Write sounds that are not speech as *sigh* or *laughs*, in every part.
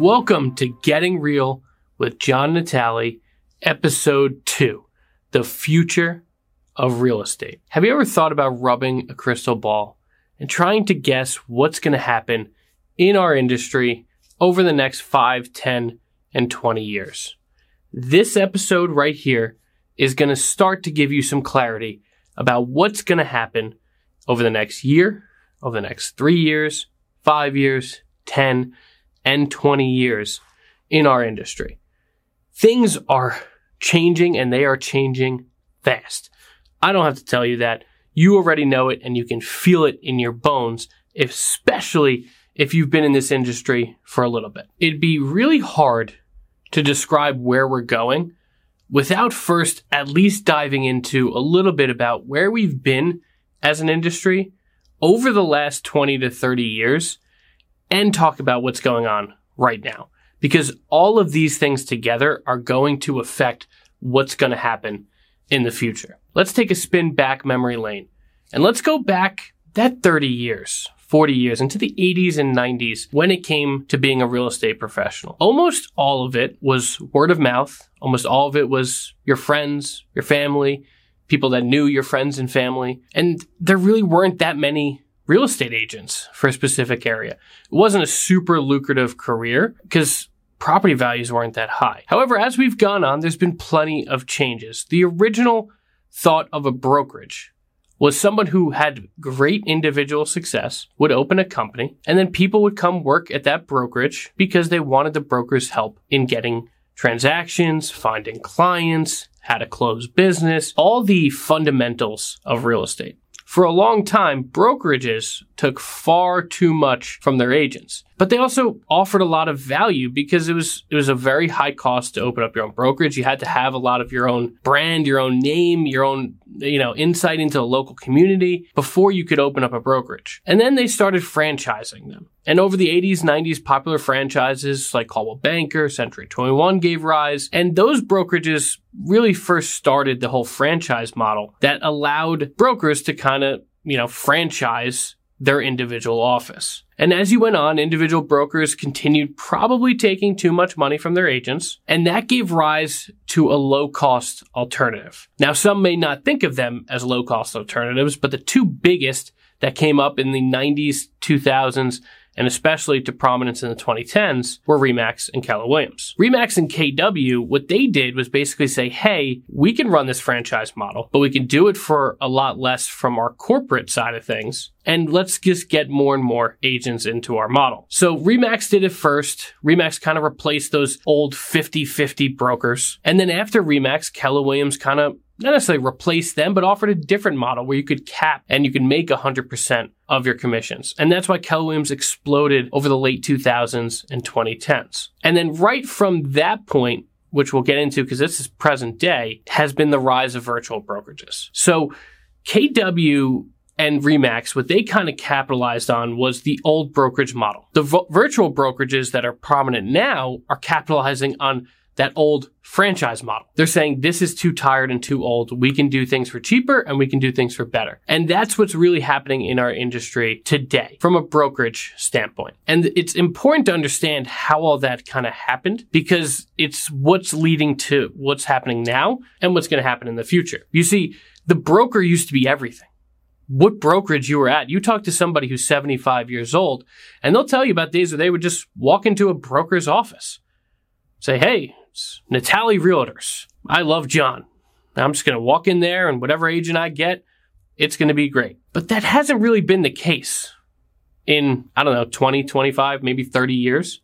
Welcome to Getting Real with John Natale, episode two, the future of real estate. Have you ever thought about rubbing a crystal ball and trying to guess what's going to happen in our industry over the next 5, 10, and 20 years? This episode right here is going to start to give you some clarity about what's going to happen over the next year, over the next three years, five years, 10, and 20 years in our industry. Things are changing and they are changing fast. I don't have to tell you that. You already know it and you can feel it in your bones, especially if you've been in this industry for a little bit. It'd be really hard to describe where we're going without first at least diving into a little bit about where we've been as an industry over the last 20 to 30 years and talk about what's going on right now. Because all of these things together are going to affect what's going to happen in the future. Let's take a spin back memory lane and let's go back that 30 years, 40 years into the 80s and 90s when it came to being a real estate professional. Almost all of it was word of mouth. Almost all of it was your friends, your family, people that knew your friends and family. And there really weren't that many real estate agents for a specific area. It wasn't a super lucrative career because property values weren't that high. However, as we've gone on, there's been plenty of changes. The original thought of a brokerage was someone who had great individual success would open a company and then people would come work at that brokerage because they wanted the broker's help in getting transactions, finding clients, how to close business, all the fundamentals of real estate. For a long time, brokerages took far too much from their agents. But they also offered a lot of value because it was it was a very high cost to open up your own brokerage. You had to have a lot of your own brand, your own name, your own you know insight into the local community before you could open up a brokerage. And then they started franchising them. And over the 80s, 90s, popular franchises like Coldwell Banker, Century 21 gave rise. And those brokerages really first started the whole franchise model that allowed brokers to kind of, you know, franchise their individual office. And as you went on, individual brokers continued probably taking too much money from their agents, and that gave rise to a low cost alternative. Now, some may not think of them as low cost alternatives, but the two biggest that came up in the 90s, 2000s, and especially to prominence in the 2010s, were Remax and Keller Williams. Remax and KW, what they did was basically say, hey, we can run this franchise model, but we can do it for a lot less from our corporate side of things. And let's just get more and more agents into our model. So Remax did it first. Remax kind of replaced those old 50-50 brokers. And then after Remax, Keller Williams kind of not necessarily replace them, but offered a different model where you could cap and you could make 100% of your commissions. And that's why Keller Williams exploded over the late 2000s and 2010s. And then right from that point, which we'll get into because this is present day, has been the rise of virtual brokerages. So KW and Remax, what they kind of capitalized on was the old brokerage model. The virtual brokerages that are prominent now are capitalizing on that old franchise model. They're saying this is too tired and too old. We can do things for cheaper and we can do things for better. And that's what's really happening in our industry today from a brokerage standpoint. And it's important to understand how all that kind of happened because it's what's leading to what's happening now and what's going to happen in the future. You see, the broker used to be everything what brokerage you were at. You talk to somebody who's 75 years old and they'll tell you about days where they would just walk into a broker's office, say, Hey, it's Natale Realtors. I love John. I'm just going to walk in there and whatever agent I get, it's going to be great. But that hasn't really been the case in, I don't know, 20, 25, maybe 30 years.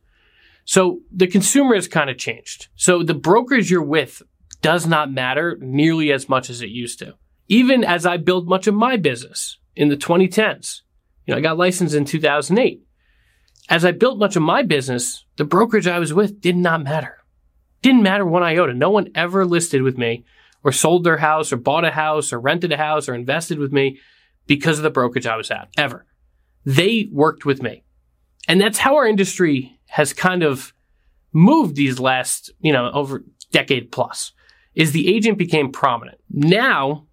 So the consumer has kind of changed. So the brokers you're with does not matter nearly as much as it used to. Even as I built much of my business in the 2010s, you know, I got licensed in 2008. As I built much of my business, the brokerage I was with did not matter. Didn't matter one iota. No one ever listed with me or sold their house or bought a house or rented a house or invested with me because of the brokerage I was at, ever. They worked with me. And that's how our industry has kind of moved these last, you know, over decade plus is the agent became prominent. Now,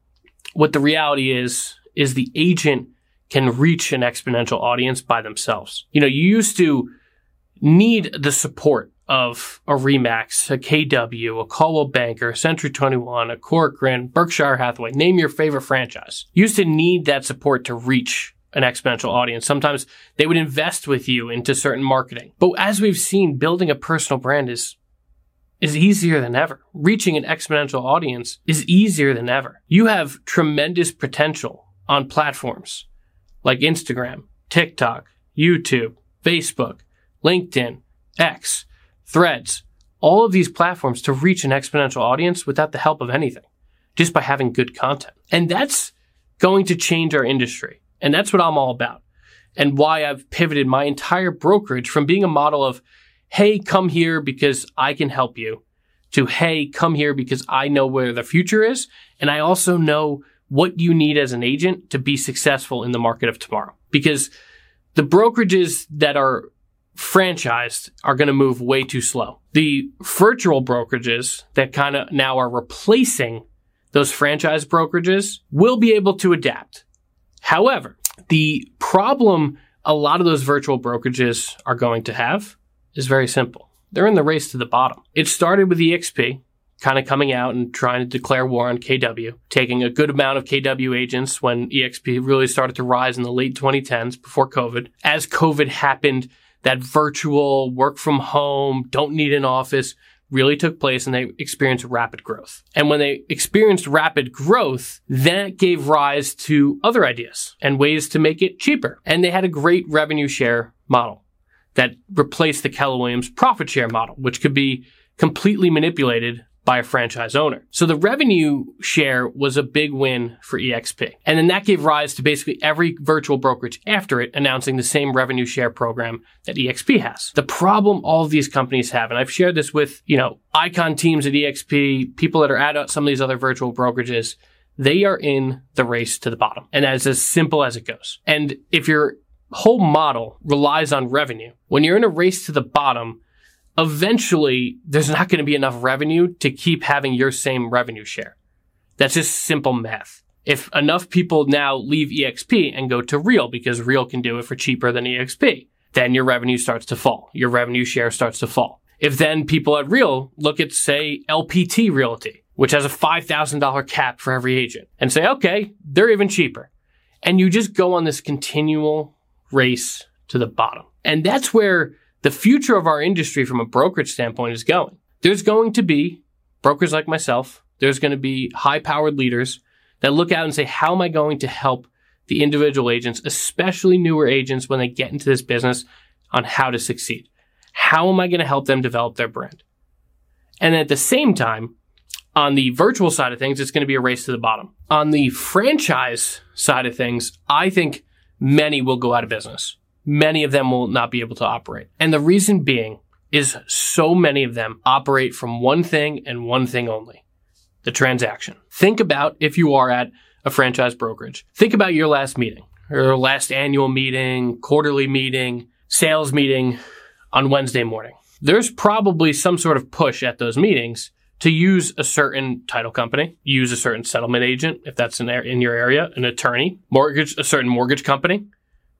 what the reality is, is the agent can reach an exponential audience by themselves. You know, you used to need the support of a Remax, a KW, a Coldwell Banker, Century 21, a Corcoran, Berkshire Hathaway, name your favorite franchise. You used to need that support to reach an exponential audience. Sometimes they would invest with you into certain marketing. But as we've seen, building a personal brand is is easier than ever. Reaching an exponential audience is easier than ever. You have tremendous potential on platforms like Instagram, TikTok, YouTube, Facebook, LinkedIn, X, Threads, all of these platforms to reach an exponential audience without the help of anything, just by having good content. And that's going to change our industry. And that's what I'm all about. And why I've pivoted my entire brokerage from being a model of, hey, come here because I can help you, to hey, come here because I know where the future is. And I also know what you need as an agent to be successful in the market of tomorrow. Because the brokerages that are franchised are going to move way too slow. The virtual brokerages that kind of now are replacing those franchise brokerages will be able to adapt. However, the problem a lot of those virtual brokerages are going to have is very simple. They're in the race to the bottom. It started with EXP kind of coming out and trying to declare war on KW, taking a good amount of KW agents when EXP really started to rise in the late 2010s before COVID. As COVID happened, that virtual work from home, don't need an office really took place and they experienced rapid growth. And when they experienced rapid growth, that gave rise to other ideas and ways to make it cheaper. And they had a great revenue share model that replaced the Keller Williams profit share model, which could be completely manipulated by a franchise owner. So the revenue share was a big win for EXP. And then that gave rise to basically every virtual brokerage after it announcing the same revenue share program that EXP has. The problem all of these companies have, and I've shared this with, you know, icon teams at EXP, people that are at some of these other virtual brokerages, they are in the race to the bottom. And that's as simple as it goes. And if your whole model relies on revenue, when you're in a race to the bottom, eventually there's not going to be enough revenue to keep having your same revenue share. That's just simple math. If enough people now leave EXP and go to Real because Real can do it for cheaper than EXP, then your revenue starts to fall. Your revenue share starts to fall. If then people at Real look at, say, LPT Realty, which has a $5,000 cap for every agent and say, okay, they're even cheaper. And you just go on this continual race to the bottom. And that's where the future of our industry from a brokerage standpoint is going. There's going to be brokers like myself. There's going to be high powered leaders that look out and say, how am I going to help the individual agents, especially newer agents when they get into this business on how to succeed? How am I going to help them develop their brand? And at the same time, on the virtual side of things, it's going to be a race to the bottom. On the franchise side of things, I think many will go out of business many of them will not be able to operate. And the reason being is so many of them operate from one thing and one thing only the transaction. Think about if you are at a franchise brokerage, think about your last meeting your last annual meeting, quarterly meeting, sales meeting on Wednesday morning. There's probably some sort of push at those meetings to use a certain title company, use a certain settlement agent, if that's in, in your area, an attorney, mortgage, a certain mortgage company,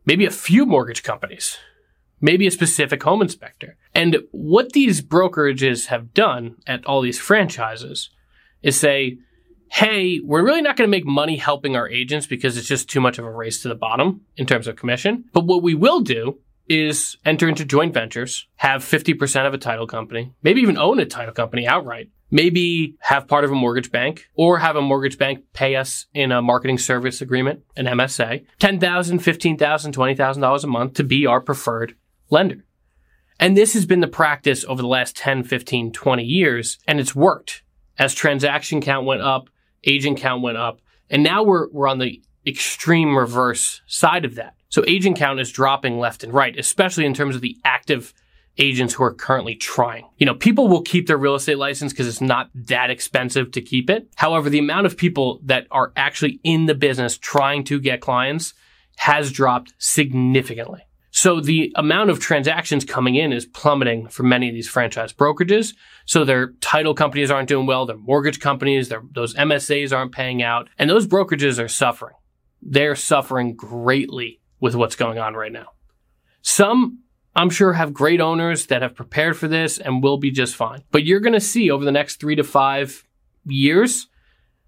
maybe a few mortgage companies, maybe a specific home inspector. And what these brokerages have done at all these franchises is say, hey, we're really not going to make money helping our agents because it's just too much of a race to the bottom in terms of commission. But what we will do is enter into joint ventures, have 50% of a title company, maybe even own a title company outright, maybe have part of a mortgage bank or have a mortgage bank pay us in a marketing service agreement, an MSA, $10,000, $15,000, $20,000 a month to be our preferred lender. And this has been the practice over the last 10, 15, 20 years, and it's worked. As transaction count went up, agent count went up, and now we're, we're on the extreme reverse side of that. So agent count is dropping left and right, especially in terms of the active agents who are currently trying. You know, people will keep their real estate license because it's not that expensive to keep it. However, the amount of people that are actually in the business trying to get clients has dropped significantly. So the amount of transactions coming in is plummeting for many of these franchise brokerages. So their title companies aren't doing well. Their mortgage companies, their, those MSAs aren't paying out and those brokerages are suffering they're suffering greatly with what's going on right now. Some, I'm sure, have great owners that have prepared for this and will be just fine. But you're going to see over the next three to five years,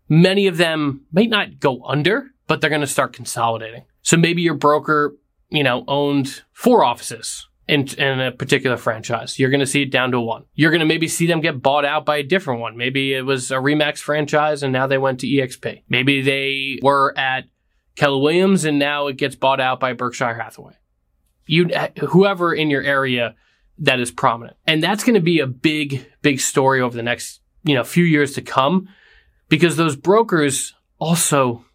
many of them may not go under, but they're going to start consolidating. So maybe your broker, you know, owned four offices in, in a particular franchise. You're going to see it down to one. You're going to maybe see them get bought out by a different one. Maybe it was a Remax franchise and now they went to EXP. Maybe they were at Keller Williams and now it gets bought out by Berkshire Hathaway. You, whoever in your area that is prominent. And that's going to be a big, big story over the next, you know, few years to come because those brokers also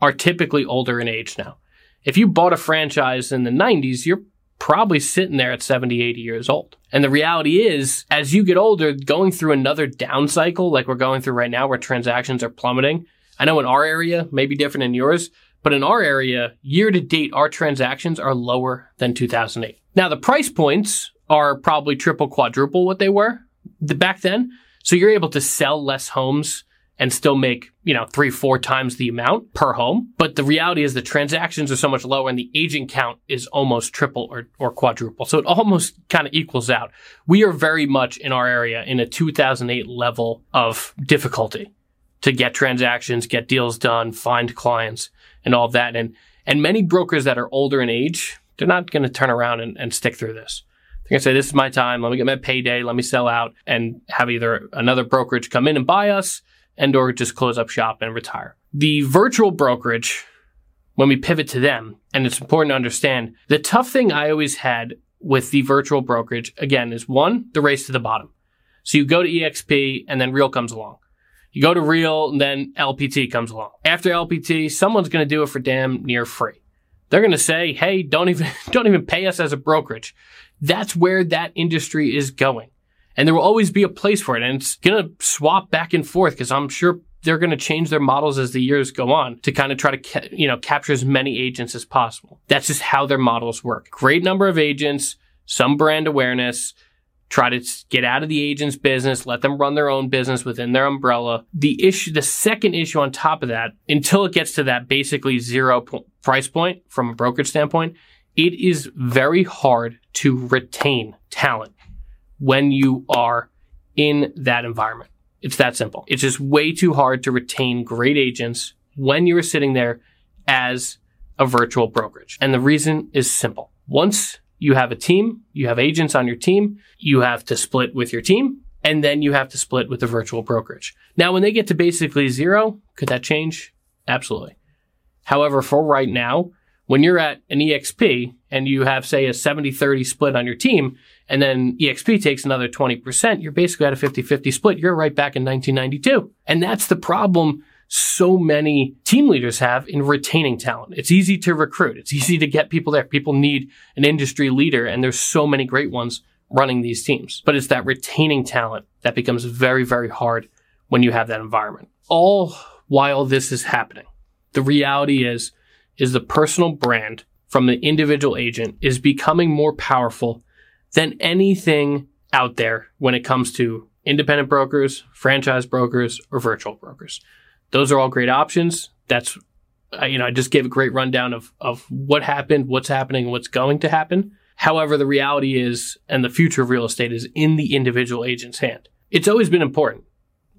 are typically older in age now. If you bought a franchise in the 90s, you're probably sitting there at 70, 80 years old. And the reality is, as you get older, going through another down cycle like we're going through right now where transactions are plummeting. I know in our area, maybe different in yours, but in our area, year to date, our transactions are lower than 2008. Now, the price points are probably triple, quadruple what they were back then. So you're able to sell less homes and still make, you know, three, four times the amount per home. But the reality is the transactions are so much lower and the agent count is almost triple or, or quadruple. So it almost kind of equals out. We are very much in our area in a 2008 level of difficulty to get transactions, get deals done, find clients and all of that. And, and many brokers that are older in age, they're not going to turn around and, and stick through this. They're going to say, this is my time. Let me get my payday. Let me sell out and have either another brokerage come in and buy us and or just close up shop and retire. The virtual brokerage, when we pivot to them, and it's important to understand, the tough thing I always had with the virtual brokerage, again, is one, the race to the bottom. So you go to EXP and then Real comes along. You go to Real and then LPT comes along. After LPT, someone's going to do it for damn near free. They're going to say, "Hey, don't even *laughs* don't even pay us as a brokerage." That's where that industry is going. And there will always be a place for it. And it's going to swap back and forth because I'm sure they're going to change their models as the years go on to kind of try to, ca- you know, capture as many agents as possible. That's just how their models work. Great number of agents, some brand awareness, try to get out of the agent's business, let them run their own business within their umbrella. The issue, the second issue on top of that, until it gets to that basically zero po- price point from a brokerage standpoint, it is very hard to retain talent when you are in that environment. It's that simple. It's just way too hard to retain great agents when you're sitting there as a virtual brokerage. And the reason is simple. Once you have a team, you have agents on your team, you have to split with your team, and then you have to split with the virtual brokerage. Now, when they get to basically zero, could that change? Absolutely. However, for right now, when you're at an EXP and you have, say, a 70 30 split on your team, and then EXP takes another 20%, you're basically at a 50 50 split. You're right back in 1992. And that's the problem so many team leaders have in retaining talent. It's easy to recruit. It's easy to get people there. People need an industry leader, and there's so many great ones running these teams. But it's that retaining talent that becomes very, very hard when you have that environment. All while this is happening, the reality is is the personal brand from the individual agent is becoming more powerful than anything out there when it comes to independent brokers, franchise brokers, or virtual brokers. Those are all great options. That's, you know, I just gave a great rundown of, of what happened, what's happening, what's going to happen. However, the reality is, and the future of real estate is in the individual agent's hand. It's always been important.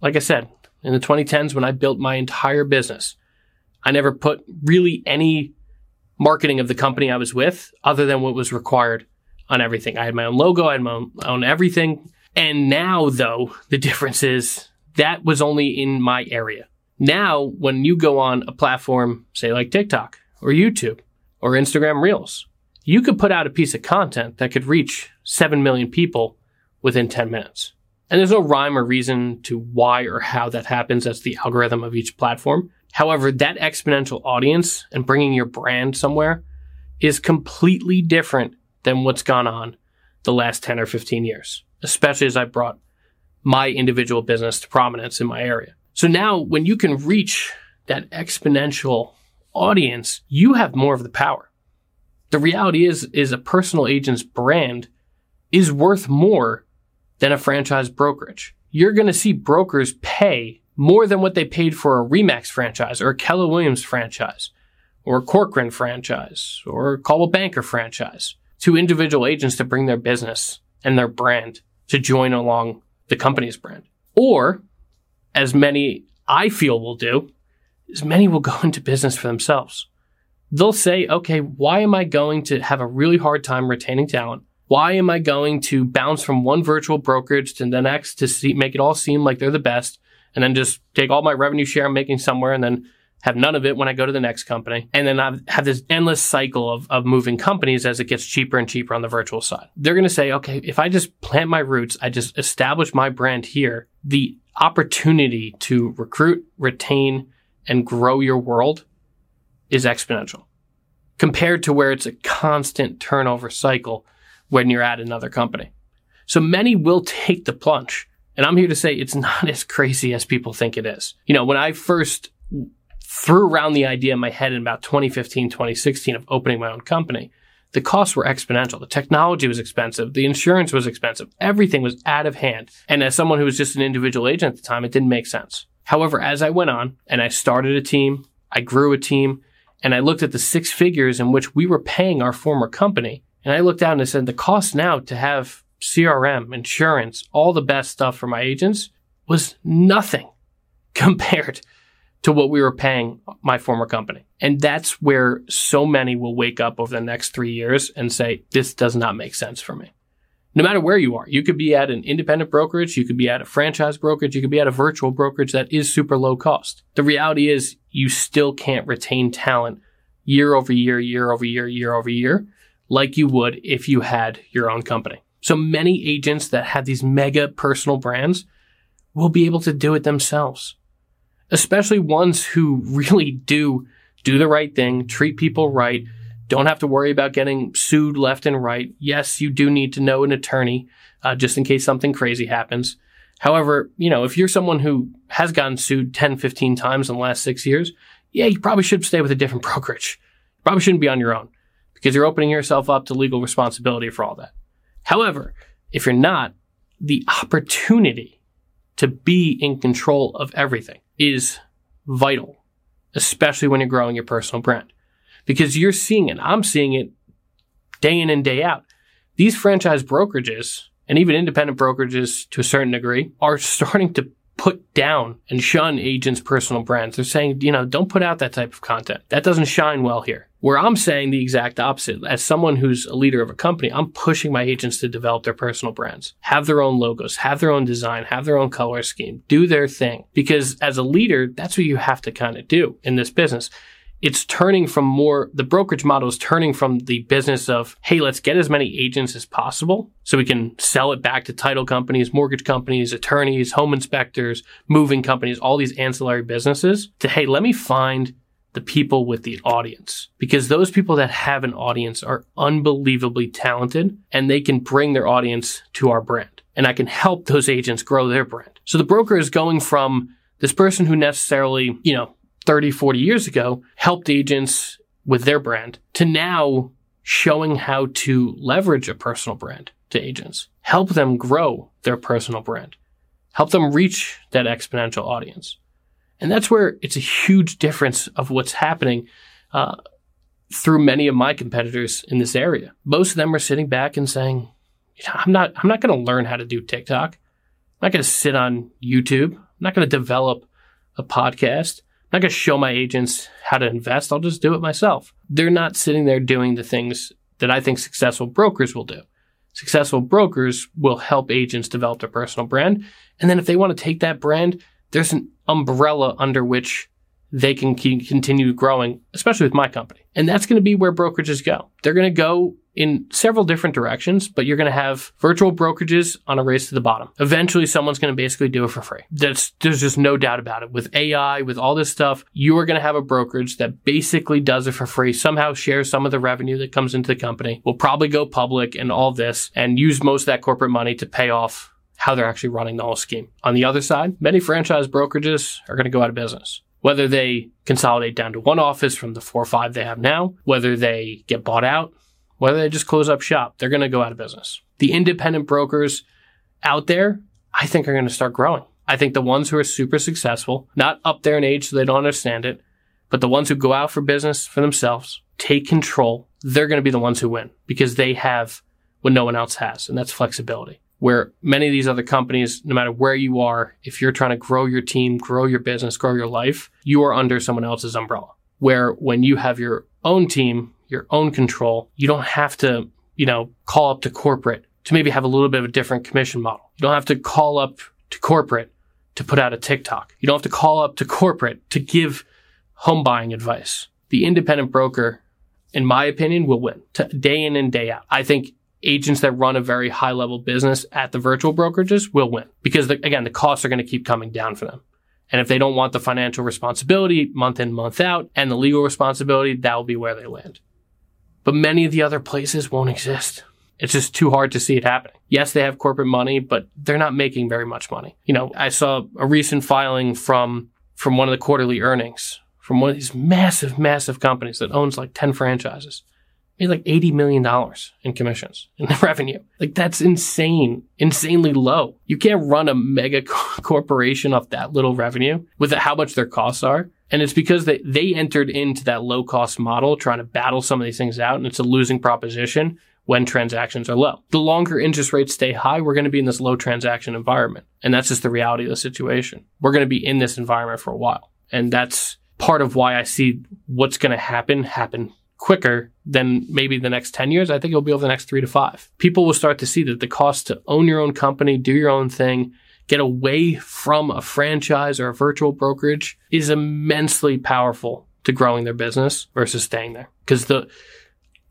Like I said, in the 2010s, when I built my entire business, I never put really any marketing of the company I was with other than what was required on everything. I had my own logo, I had my own, own everything. And now, though, the *laughs* difference is that was only in my area. Now, when you go on a platform, say like TikTok or YouTube or Instagram Reels, you could put out a piece of content that could reach 7 million people within 10 minutes. And there's no rhyme or reason to why or how that happens. That's the algorithm of each platform. However, that exponential audience and bringing your brand somewhere is completely different than what's gone on the last 10 or 15 years, especially as I brought my individual business to prominence in my area. So now when you can reach that exponential audience, you have more of the power. The reality is, is a personal agent's brand is worth more than a franchise brokerage. You're going to see brokers pay more than what they paid for a Remax franchise or a Keller Williams franchise or a Corcoran franchise or a Coldwell Banker franchise to individual agents to bring their business and their brand to join along the company's brand. Or, as many I feel will do, is many will go *laughs* into business for themselves. They'll say, okay, why am I going to have a really hard time retaining talent? Why am I going to bounce from one virtual brokerage to the next to see, make it all seem like they're the best and then just take all my revenue share I'm making somewhere and then have none of it when I go to the next company. And then I have this endless cycle of, of moving companies as it gets cheaper and cheaper on the virtual side. They're going to say, okay, if I just plant my roots, I just establish my brand here, the opportunity to recruit, retain, and grow your world is exponential compared to where it's a constant turnover cycle when you're at another company. So many will take the plunge. And I'm here to say it's *laughs* not as crazy as people think it is. You know, when I first threw around the idea in my head in about 2015, 2016 of opening my own company, the costs were exponential. The technology was expensive. The insurance was expensive. Everything was out of hand. And as someone who was just an individual agent at the time, it didn't make sense. However, as I went on and I started a team, I grew a team, and I looked at the six figures in which we were paying our former company, and I looked out and I said, the cost now to have CRM, insurance, all the best stuff for my agents was nothing *laughs* compared to what we were paying my former company. And that's where so many will wake up over the next three years and say, this does not make sense for me. No matter where you are, you could be at an independent brokerage, you could be at a franchise brokerage, you could be at a virtual brokerage that is super low cost. The reality is you still can't retain talent year over year, year over year, year over year, like you would if you had your own company. So many agents that have these mega personal brands will be able to do it themselves especially ones who really do do the right thing, treat people right, don't have to worry about getting sued left and right. Yes, you do need to know an attorney uh, just in case something crazy happens. However, you know, if you're someone who has gotten sued 10, 15 times in the last six years, yeah, you probably should stay with a different *laughs* brokerage. You probably shouldn't be on your own because you're opening yourself up to legal responsibility for all that. However, if you're not, the opportunity to be in control of everything is vital, especially when you're growing your personal brand. Because you're seeing it, I'm seeing it day in and day out. These franchise brokerages and even independent brokerages to a certain degree are *laughs* starting to put down and shun agents' personal brands. They're saying, you know, don't put out that type of content. That doesn't shine well here. Where I'm saying the exact opposite. As someone who's a leader of a company, I'm pushing my agents to develop their personal brands, have their own logos, have their own design, have their own color scheme, do their thing. Because as a leader, that's what you have to kind of do in this business it's turning from more, the brokerage model is turning from the business of, hey, let's get as many agents as possible so we can sell it back to title companies, mortgage companies, attorneys, home inspectors, moving companies, all these ancillary businesses to, hey, let me find the people with the audience because those people that have an audience are unbelievably talented and they can bring their audience to our brand and I can help those agents grow their brand. So the broker is going from this person who necessarily, you know, 30, 40 years ago helped agents with their brand to now showing how to leverage a personal brand to agents, help them grow their personal brand, help them reach that exponential audience. And that's where it's a huge difference of what's happening uh, through many of my competitors in this area. Most of them are sitting back and saying, I'm not, I'm not going to learn how to do TikTok. I'm not going to sit on YouTube. I'm not going to develop a podcast not going to show my agents how to invest. I'll just do it myself. They're not sitting there doing the things that I think successful brokers will do. Successful brokers will help agents develop their personal brand. And then if they want to take that brand, there's an umbrella under which they can continue growing, especially with my company. And that's going to be where brokerages go. They're going to go in several different directions, but you're going to have virtual brokerages on a race to the bottom. Eventually, someone's going to basically do it for free. That's, there's just no doubt about it. With AI, with all this stuff, you are going to have a brokerage that basically does it for free, somehow shares some of the revenue that comes into the company, will probably go public and all this and use most of that corporate money to pay off how they're actually running the whole scheme. On the other side, many franchise brokerages are going to go out of business whether they consolidate down to one office from the four or five they have now, whether they get bought out, whether they just close up shop, they're going to go out of business. The independent brokers out there, I think are going to start growing. I think the ones who are super successful, not up there in age so they don't understand it, But the ones who go out for business for themselves, take control, they're going to be the ones who win because they have what no one else has, and that's flexibility. Where many of these other companies, no matter where you are, if you're trying to grow your team, grow your business, grow your life, you are under someone else's umbrella. Where when you have your own team, your own control, you don't have to, you know, call up to corporate to maybe have a little bit of a different commission model. You don't have to call up to corporate to put out a TikTok. You don't have to call up to corporate to give home buying advice. The independent broker, in my opinion, will win day in and day out. I think agents that run a very high level business at the virtual brokerages will win because the, again, the costs are going to keep coming down for them. And if they don't want the financial responsibility month in, month out and the legal responsibility, that will be where they land. But many of the other places won't exist. It's just too hard to see it happening. Yes, they have corporate money, but they're not making very much money. You know, I saw a recent filing from, from one of the quarterly earnings from one of these massive, massive companies that owns like 10 franchises made like $80 million in commissions in *laughs* revenue. Like that's insane, insanely low. You can't run a mega *laughs* corporation off that little revenue with how much their costs are. And it's because they, they entered into that low cost model trying to battle some of these things out. And it's a losing proposition when transactions are low. The longer interest rates stay high, we're going to be in this low transaction environment. And that's just the reality of the situation. We're going to be in this environment for a while. And that's part of why I see what's going to happen happen quicker than maybe the next 10 years. I think it'll be over the next three to five. People will start to see that the cost to own your own company, do your own thing, get away from a franchise or a virtual brokerage is immensely powerful to growing their business versus staying there. Because the,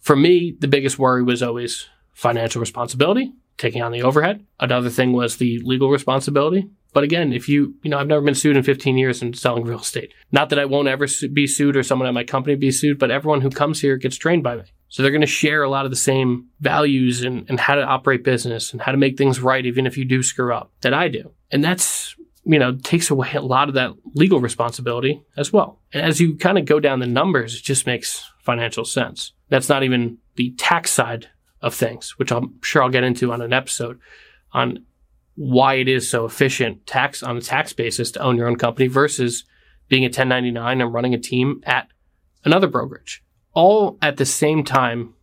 for me, the biggest worry was always financial responsibility, taking on the overhead. Another thing was the legal responsibility. But again, if you, you know, I've never been sued in 15 years in selling real estate. Not that I won't ever be sued or someone at my company be sued, but everyone who comes here gets trained by me. So they're going to share a lot of the same values and, and how to operate business and how to make things right, even if you do screw up that I do. And that's, you know, takes away a lot of that legal responsibility as well. And as you kind of go down the numbers, it just makes financial sense. That's not even the tax side of things, which I'm sure I'll get into on an episode on why it is so efficient tax on a tax basis to own your own company versus being a 1099 and running a team at another brokerage. All at the same time,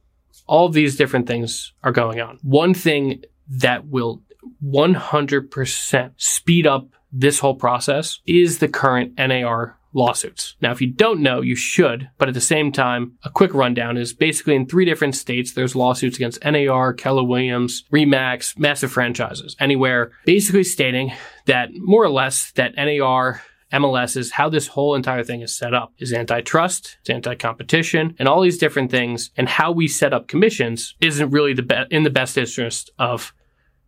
all these different things are going on. One thing that will 100% speed up this whole process is the current NAR lawsuits. Now, if you don't know, you should, but at the same time, a quick rundown is basically in three different states, there's lawsuits against NAR, Keller Williams, Remax, massive franchises, anywhere, basically stating that more or less that NAR MLS is how this whole entire thing is set up is antitrust, it's anti-competition, and all these different things. And how we set up commissions isn't really the be- in the best interest of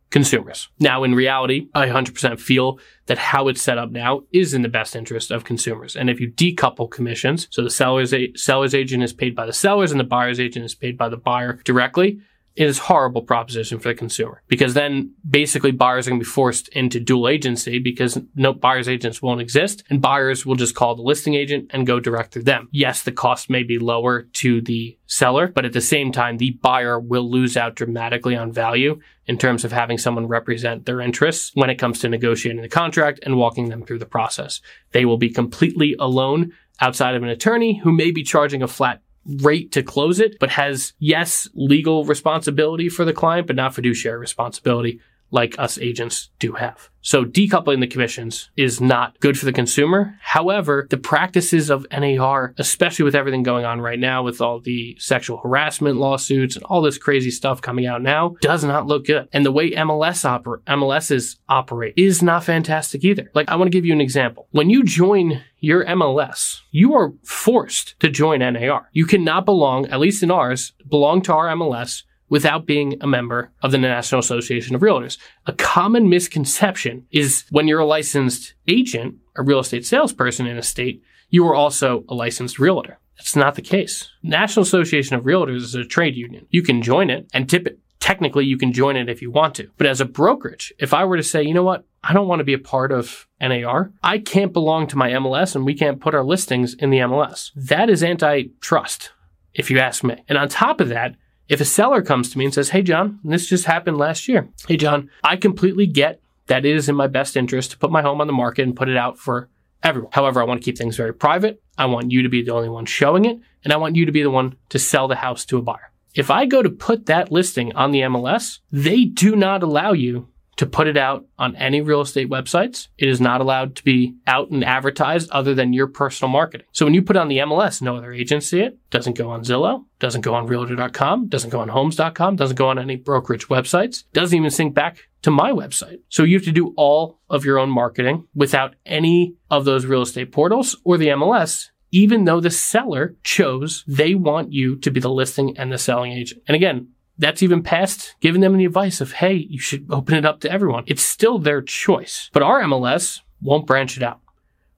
consumers. Now, in reality, I 100% feel that how it's set up now is in the best interest of consumers. And if you decouple commissions, so the seller's, a- seller's agent is paid by the sellers and the buyer's agent is paid by the buyer directly, it is horrible proposition for the consumer because then basically buyers are going to be forced into dual agency because no buyer's agents won't exist and buyers will just call the listing agent and go direct through them. Yes, the cost may be lower to the seller, but at the same time, the buyer will lose out dramatically on value in terms of having someone represent their interests when it comes to negotiating the contract and walking them through the process. They will be completely alone outside of an attorney who may be charging a flat rate to close it, but has, yes, legal responsibility for the client, but not fiduciary responsibility like us agents do have. So decoupling the commissions is not good for the consumer. However, the practices of NAR, especially with everything going on right now with all the sexual harassment lawsuits and all this crazy stuff coming out now, does not look good. And the way MLS oper- MLSs operate is not fantastic either. Like I want to give you an example. When you join your MLS, you are forced to join NAR. You cannot belong, at least in ours, belong to our MLS without being a member of the National Association of Realtors. A common misconception is when you're a licensed agent, a real estate salesperson in a state, you are also a licensed realtor. That's not the case. National Association of Realtors is a trade union. You can join it and tip it. Technically, you can join it if you want to. But as a brokerage, if I were to say, you know what, I don't want to be a part of NAR, I can't belong to my MLS and we can't put our listings in the MLS. That is antitrust, if you ask me. And on top of that, if a seller comes to me and says, Hey, John, this just happened last year. Hey, John, I completely get that it is in my best interest to put my home on the market and put it out for everyone. However, I want to keep things very private. I want you to be the only one showing it, and I want you to be the one to sell the house to a buyer. If I go to put that listing on the MLS, they do not allow you to put it out on any real estate websites. It is not allowed to be out and advertised other than your personal marketing. So when you put on the MLS, no other see it. Doesn't go on Zillow, doesn't go on realtor.com, doesn't go on homes.com, doesn't go on any brokerage websites, doesn't even sync back to my website. So you have to do all of your own marketing without any of those real estate portals or the MLS even though the seller chose they want you to be the listing and the selling agent. And again, that's even past giving them the advice of, hey, you should open it up to everyone. It's still their choice. But our MLS won't branch it out,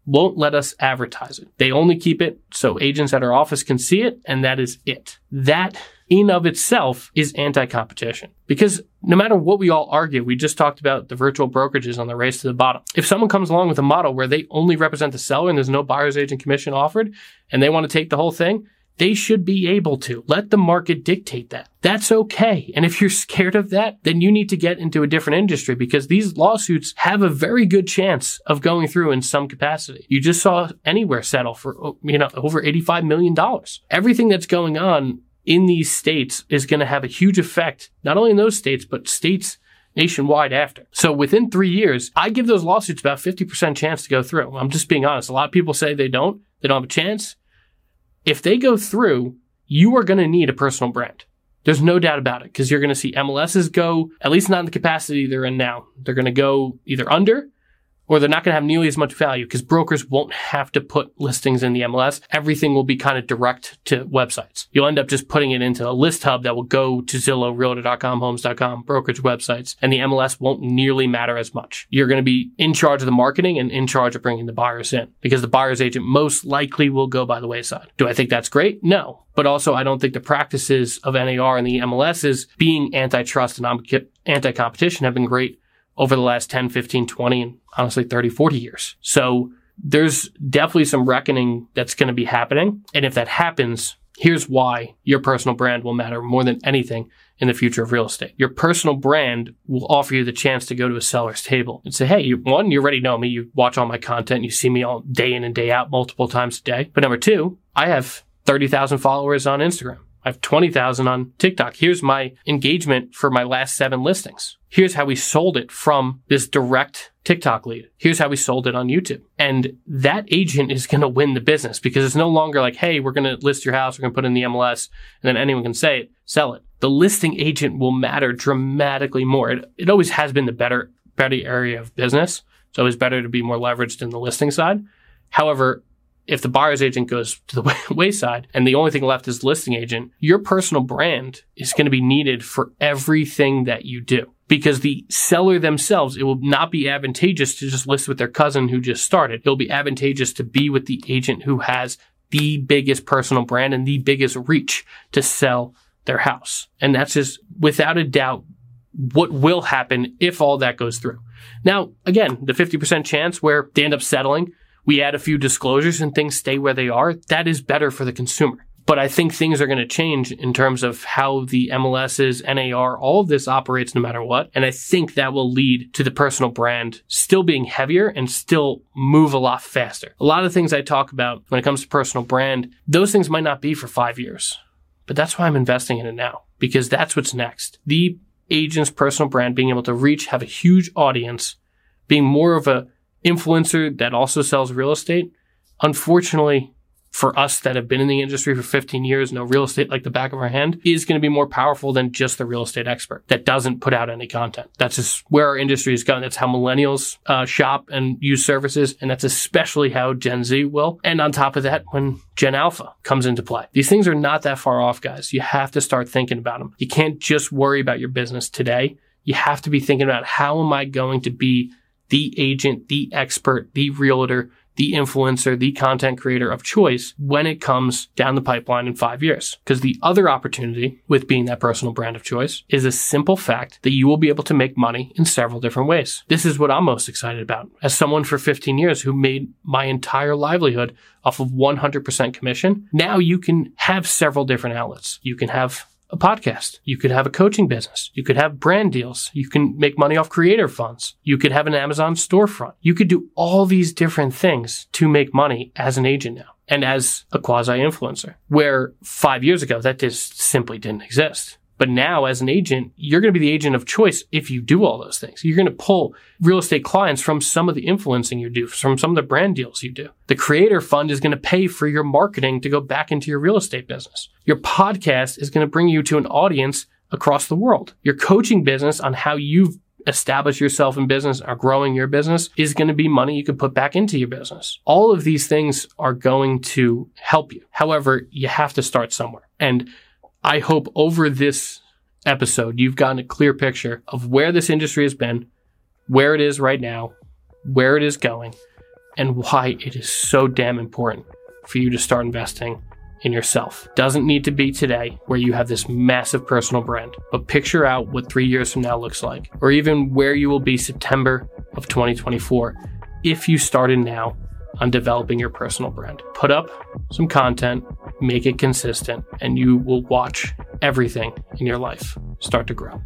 won't let us advertise it. They only keep it so agents at our office can see it, and that is it. That in of itself is anti-competition because no matter what we all argue, we just talked about the virtual brokerages on the race to the bottom. If someone comes along with a model where they only represent the seller and there's no buyer's agent commission offered and they want to take the whole thing, they should be able to. Let the market dictate that. That's okay. And if you're scared of that, then you need to get into a different industry because these lawsuits have a very good chance of going through in some capacity. You just saw Anywhere settle for, oh, you know, over $85 million. Everything that's going on in these states is going to have a huge effect, not only in those states, but states nationwide after. So within three years, I give those lawsuits about 50% chance to go through. I'm just being honest. A lot of people say they don't, they don't have a chance if they go through, you are going to need a personal brand. There's no doubt about it because you're going to see MLSs go, at least not in the capacity they're in now. They're going to go either under or they're not going to have nearly as much value because brokers won't have to put listings in the MLS. Everything will be kind of direct to websites. You'll end up just putting it into a list hub that will go to Zillow, Realtor.com, Homes.com, brokerage websites, and the MLS won't nearly matter as much. You're going to be in charge of the marketing and in charge of bringing the buyers in because the buyer's agent most likely will go by the wayside. Do I think that's great? No. But also, I don't think the practices of NAR and the MLS is being antitrust and anti-competition have been great over the last 10, 15, 20, and honestly 30, 40 years. So there's definitely some reckoning that's going to be happening. And if that happens, here's why your personal brand will matter more than anything in the future of real estate. Your personal brand will offer you the chance to go to a seller's table and say, Hey, you, one, you already know me. You watch all my content. You see me all day in and day out multiple times a day. But number two, I have 30,000 followers on Instagram. I have 20,000 on TikTok. Here's my engagement for my last seven listings. Here's how we sold it from this direct TikTok lead. Here's how we sold it on YouTube. And that agent is going to win the business because it's no longer like, Hey, we're going to list your house. We're going to put in the MLS and then anyone can say it, sell it. The listing agent will matter dramatically more. It, it always has been the better, better area of business. It's always better to be more leveraged in the listing side. However, if the buyer's agent goes to the *laughs* wayside and the only thing left is listing agent, your personal brand is going to be needed for everything that you do. Because the seller themselves, it will not be advantageous to just list with their cousin who just started. It'll be advantageous to be with the agent who has the biggest personal brand and the biggest reach to sell their house. And that's just without a doubt what will happen if all that goes through. Now, again, the 50% chance where they end up settling we add a few disclosures and things stay where they are, that is better for the consumer. But I think things are going to change in terms of how the MLSs, NAR, all of this operates no matter what. And I think that will lead to the personal brand still being heavier and still move a lot faster. A lot of things I talk about when it comes to personal brand, those things might not be for five years. But that's why I'm investing in it now because that's what's next. The agent's personal brand being able to reach, have a huge audience, being more of a influencer that also sells real estate. Unfortunately, for us that have been in the industry for 15 years, know real estate like the back of our hand, is going to be more powerful than just the real estate expert that doesn't put out any content. That's just where our industry is going. That's how millennials uh, shop and use services. And that's especially how Gen Z will. And on top of that, when Gen Alpha comes into play, these things are not that far off, guys. You have to start thinking about them. You can't just worry about your business today. You have to be thinking about how am I going to be the agent, the expert, the realtor, the influencer, the content creator of choice when it comes down the pipeline in five years. Because the other opportunity with being that personal brand of choice is a simple fact that you will be able to make money in several different ways. This is what I'm most excited about. As someone for 15 years who made my entire livelihood off of 100% commission, now you can have several different outlets. You can have a podcast. You could have a coaching business. You could have brand deals. You can make money off creator funds. You could have an Amazon storefront. You could do all these different things to make money as an agent now and as a quasi influencer, where five years ago that just simply didn't exist. But now, as an agent, you're going to be the agent of choice if you do all those things. You're going to pull real estate clients from some of the influencing you do, from some of the brand deals you do. The creator fund is going to pay for your marketing to go back into your real estate business. Your podcast is going to bring you to an audience across the world. Your coaching business on how you've establish yourself in business or growing your business is going to be money you can put back into your business. All of these things are going to help you. However, you have to start somewhere. And I hope over this episode, you've gotten a clear picture of where this industry has been, where it is right now, where it is going, and why it is so damn important for you to start investing in yourself. Doesn't need to be today where you have this massive personal brand, but picture out what three years from now looks like, or even where you will be September of 2024 if you started now on developing your personal brand. Put up some content, make it consistent, and you will watch everything in your life start to grow.